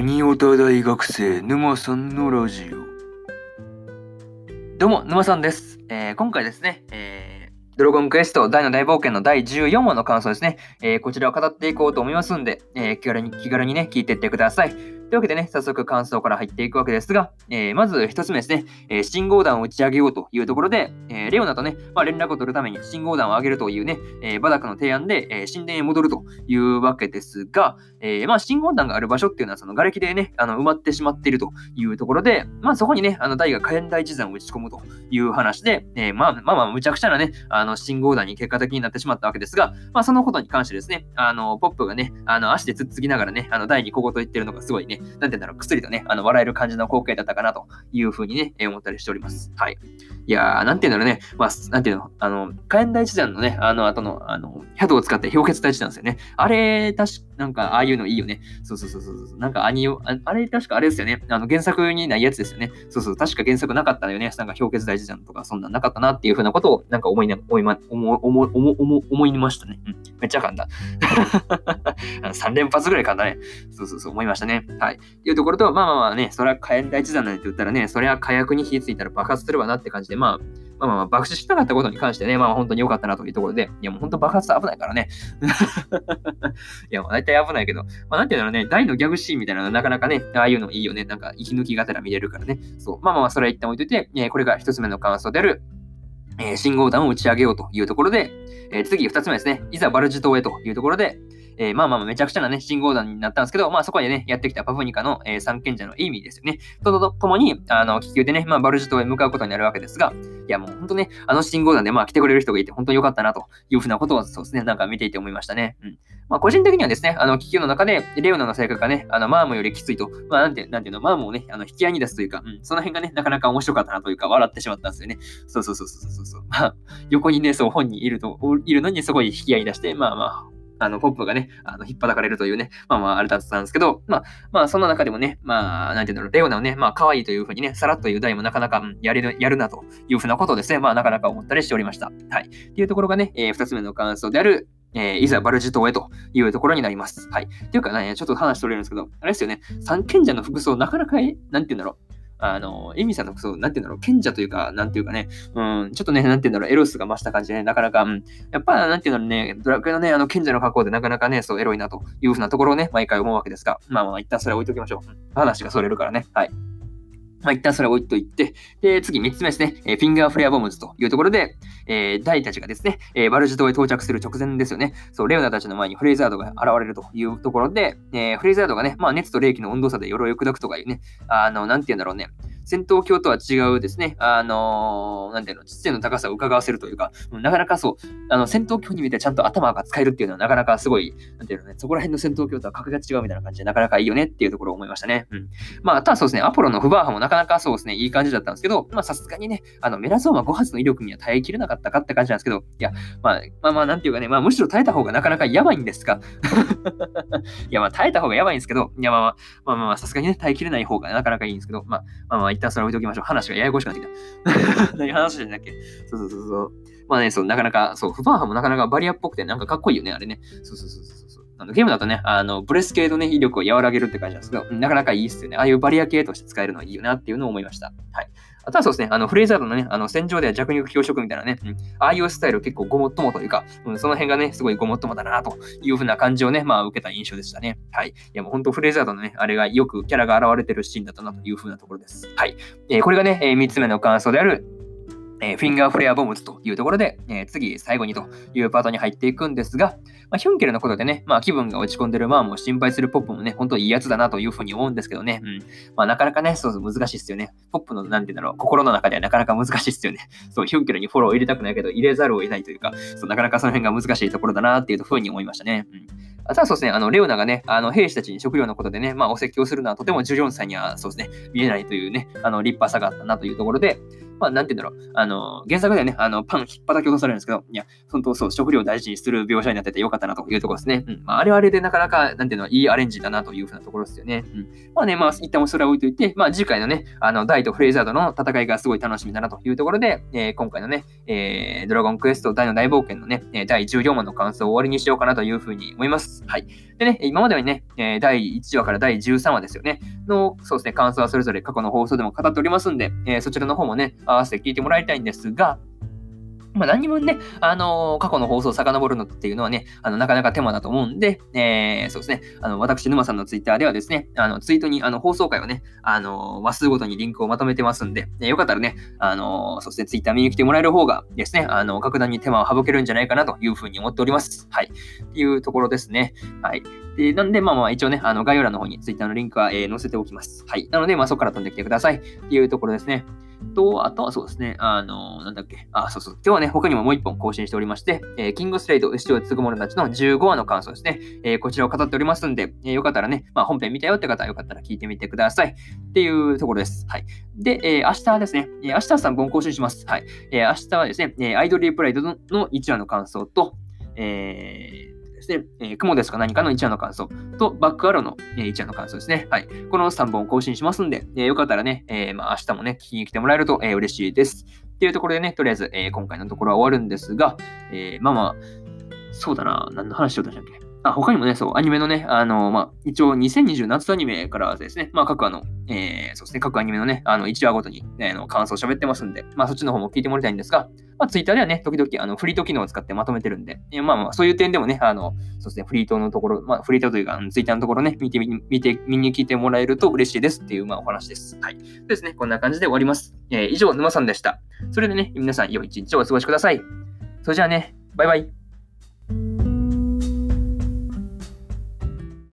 ガニオタ大学生沼さんのラジオ。どうも沼さんです、えー今回ですね、えードラゴンクエスト大の大冒険の第14話の感想ですね、えーこちらを語っていこうと思いますんで、えー気軽に気軽にね聞いていってください。というわけでね、早速感想から入っていくわけですが、えーまず一つ目ですね、えー信号弾を打ち上げようというところで、えーレオナとね、まあ、連絡を取るために信号弾を上げるというね、えーバダクの提案で、えー神殿へ戻るというわけですが、えーまあ、信号弾がある場所っていうのは、その瓦礫でね、あの埋まってしまっているというところで、まあ、そこにね、あの大が火炎大地山を打ち込むという話で、えーまあ、まあまあ、むちゃくちゃなね、あの信号弾に結果的になってしまったわけですが、まあ、そのことに関してですね、あの、ポップがね、あの、足でつっつきながらね、あの、大に小言言ってるのがすごいね、なんて言うんだろう、くすりとね、あの、笑える感じの光景だったかなというふうにね、思ったりしております。はい。いやー、なんて言うんだろうね、まあ、なんていうの、あの、火炎大地団のね、あの、後の、あの、ヒャドを使って氷結大地なんですよね。あれ、確か、なんか、ああいうのいいよね。そうそうそうそうそう。なんかアニオ、ああれ確かあれですよね。あの原作にないやつですよね。そうそう。確か原作なかったよね。なんか氷結大事じゃんとか、そんなんなかったなっていうふうなことを、なんか思いな、思いま、思、思、思、思、思いましたね。うん。めっちゃ噛んだ。3連発ぐらい噛んだね。そうそうそう、思いましたね。はい。っていうところと、まあまあまあね、それは火炎大地山なんて言ったらね、それは火薬に火ついたら爆発するわなって感じで、まあ、まあまあ、爆死しなかったことに関してね、まあ本当に良かったなというところで、いやもう本当爆発危ないからね。いや、まあ大体危ないけど、まあなんていうのね、大のギャグシーンみたいなのなかなかね、ああいうのいいよね。なんか息抜きがてら見れるからね。そう。まあまあまあ、それは一旦置いといて、えーこれが一つ目の感想である、えー信号弾を打ち上げようというところで、えー次二つ目ですね、いざバルジ島へというところで、えーまあまあめちゃくちゃなね、信号弾になったんですけど、まあそこでね、やってきたパプニカの、えー三賢者のエイミーですよね。ととともに、あの、気球でね、まあバルジ島へ向かうことになるわけですが、いやもう本当ね、あの信号弾でまあ来てくれる人がいて本当に良かったなというふうなことをそうですね、なんか見ていて思いましたね。うん。まあ個人的にはですね、あの気球の中でレオナの性格がね、あのマームよりきついと、まあなんて、なんていうの、マームをね、あの引き合いに出すというか、うん、その辺がね、なかなか面白かったなというか、笑ってしまったんですよね。そうそうそうそうそうそう。まあ、横にね、そう本人いると、いるのにそこに引き合いに出して、まあまあ、あの、ポップがね、あの、引っ張かれるというね、まあまあ、あれだったんですけど、まあ、まあ、その中でもね、まあ、なんていうんだろう、レオナをね、まあ、可愛いというふうにね、さらっと言う題もなかなか、やれる、やるなというふうなことをですね、まあ、なかなか思ったりしておりました。はい。っていうところがね、えー二つ目の感想である、えーいざバルジ島へというところになります。はい。っていうかね、ちょっと話取れるんですけど、あれですよね、三賢者の服装、なかなか、えなんていうんだろう、あの、エミさんのそう、なんて言うんだろう、賢者というか、なんていうかね、うん、ちょっとね、なんて言うんだろう、エロスが増した感じでね、なかなか、うん、やっぱ、なんて言うのね、ドラクエのね、あの、賢者の格好でなかなかね、そう、エロいなというふうなところをね、毎回思うわけですが、まあまあ、一旦それは置いときましょう。話がそれるからね。はい。まあ、一旦それを置いといて、で、次3つ目ですね、えフィンガーフレアボムズというところで、えー、ダイたちがですね、えーバルジ島へ到着する直前ですよね、そう、レオナたちの前にフレイザードが現れるというところで、えーフレイザードがね、まあ、熱と冷気の温度差で鎧を砕くとかいうね、あの、なんて言うんだろうね、戦闘狂とは違うですね、あのーなんていうの、知性の高さを伺わせるというか、なかなかそう、あの、戦闘狂に見てちゃんと頭が使えるっていうのはなかなかすごい、なんていうのね、そこら辺の戦闘狂とは格が違うみたいな感じでなかなかいいよねっていうところを思いましたね。うん。まあ、あとはそうですね、アポロのフバーハもなかなかそうですね、いい感じだったんですけど、まあ、さすがにね、あの、メラゾーマ5発の威力には耐えきれなかったたかって感じなんですけど、いや、まあ、まあまあ、なんていうかね、まあ、むしろ耐えた方がなかなかやばいんですか、いや、まあ、耐えた方がやばいんですけど、いや、まあまあ、まあ、さすがにね、耐えきれない方がなかなかいいんですけど、まあ、まあまあ、一旦それ置いておきましょう。話がややこしくなってきた。何話してんだっけ？そうそうそうそう。まあね、そう、なかなか、そう、不安派もなかなかバリアっぽくて、なんかかっこいいよね、あれね。そうそうそうそうそう。あのゲームだとね、あの、ブレス系のね、威力を和らげるって感じなんですけど、なかなかいいっすよね。ああいうバリア系として使えるのはいいよなっていうのを思いました。はい。あとはそうですね、あの、フレイザードのね、あの、戦場では弱肉強食みたいなね、うんああいうスタイル結構ごもっともというか、うん、その辺がね、すごいごもっともだなというふうな感じをね、まあ、受けた印象でしたね。はい。いや、もう本当フレイザードのね、あれがよくキャラが現れてるシーンだったなというふうなところです。はい。えーこれがね、え3つ目の感想である、えーフィンガーフレアボムズというところで、えー次、最後にというパートに入っていくんですが、まあ、ヒュンケルのことでね、まあ、気分が落ち込んでるマームを心配するポップもね、本当いいやつだなというふうに思うんですけどね、うん。まあ、なかなかね、そうそう難しいっすよね。ポップの、なんて言うんだろう、心の中ではなかなか難しいっすよね。そう、ヒュンケルにフォローを入れたくないけど、入れざるを得ないというか、そうなかなかその辺が難しいところだなっていうふうに思いましたね。うん。あとはそうですね、あの、レオナがね、あの、兵士たちに食料のことでね、まあ、お説教するのはとても14歳にはそうですね、見えないというね、あの、立派さがあったなというところで、まあ、なんて言うんだろう、あの、原作ではね、あの、パン引っ叩き落とされるんですけど、いや、本当そう、食料を大事にする描写になっててよかったなというところですね。うん。まあ、あれはあれでなかなか、なんていうの、いいアレンジだなというふうなところですよね。うん。まあね、まあ、一旦それは置いといて、まあ、次回のね、あの、ダイとフレイザードの戦いがすごい楽しみだなというところで、えー、今回のね、えー、ドラゴンクエスト大の大冒険のね、第14話の感想を終わりにしようかなというふうに思います。はい。でね、今まではね、第1話から第13話ですよね、の、そうですね、感想はそれぞれ過去の放送でも語っておりますんで、えー、そちらの方もね、合わせて聞いてもらいたいんですが、まあ、何もね、あのー、過去の放送を遡るのっていうのはね、あの、なかなか手間だと思うんで、えー、そうですね、あの、私、沼さんのツイッターではですね、あの、ツイートに、あの、放送回をね、あの、話数ごとにリンクをまとめてますんで、えよかったらね、あのそうですね、ツイッター見に来てもらえる方がですね、あの、格段に手間を省けるんじゃないかなというふうに思っております。はい。っていうところですね。はい。で、なんで、まあまあ、一応ね、あの、概要欄の方にツイッターのリンクは、え載せておきます。はい。なので、まあ、そこから飛んできてください。っていうところですね。と、あとはそうですね、あの、なんだっけ、あ、そうそう、今日はね、他にももう一本更新しておりまして、えー、キングスレイド、牛尾継ぐ者たちの15話の感想ですね、えー、こちらを語っておりますんで、えー、よかったらね、まあ、本編見たよって方はよかったら聞いてみてください。っていうところです。はい。で、えー、明日ですね、えー、明日は3本更新します。はい。えー、明日はですね、えー、アイドリープライドの1話の感想と、えー、ですね、えー、雲ですか何かの一夜の感想と、バックアローの、えー、一夜の感想ですね。はい。この3本更新しますんで、えー、よかったらね、えー、まあ、明日もね、聞きに来てもらえると、えー、嬉しいです。っていうところでね、とりあえず、えー、今回のところは終わるんですが、えー、まあまあ、そうだな、何の話しようとしたっけ？あ他にもね、そう、アニメのね、あの、まあ、一応2020夏アニメからですね、まあ、各あの、えー、そうですね、各アニメのね、あの、1話ごとに、ね、の感想を喋ってますんで、まあ、そっちの方も聞いてもらいたいんですが、まあ、ツイッターではね、時々、あの、フリート機能を使ってまとめてるんで、えー、まあまあ、そういう点でもね、あの、そうですね、フリートのところ、まあ、フリートというか、ツイッターのところね、見て、見て、見に聞いてもらえると嬉しいですっていう、まあ、お話です。はい。ですね、こんな感じで終わります。えー、以上、沼さんでした。それでね、皆さん、良い一日をお過ごしください。それじゃあね、バイバイ。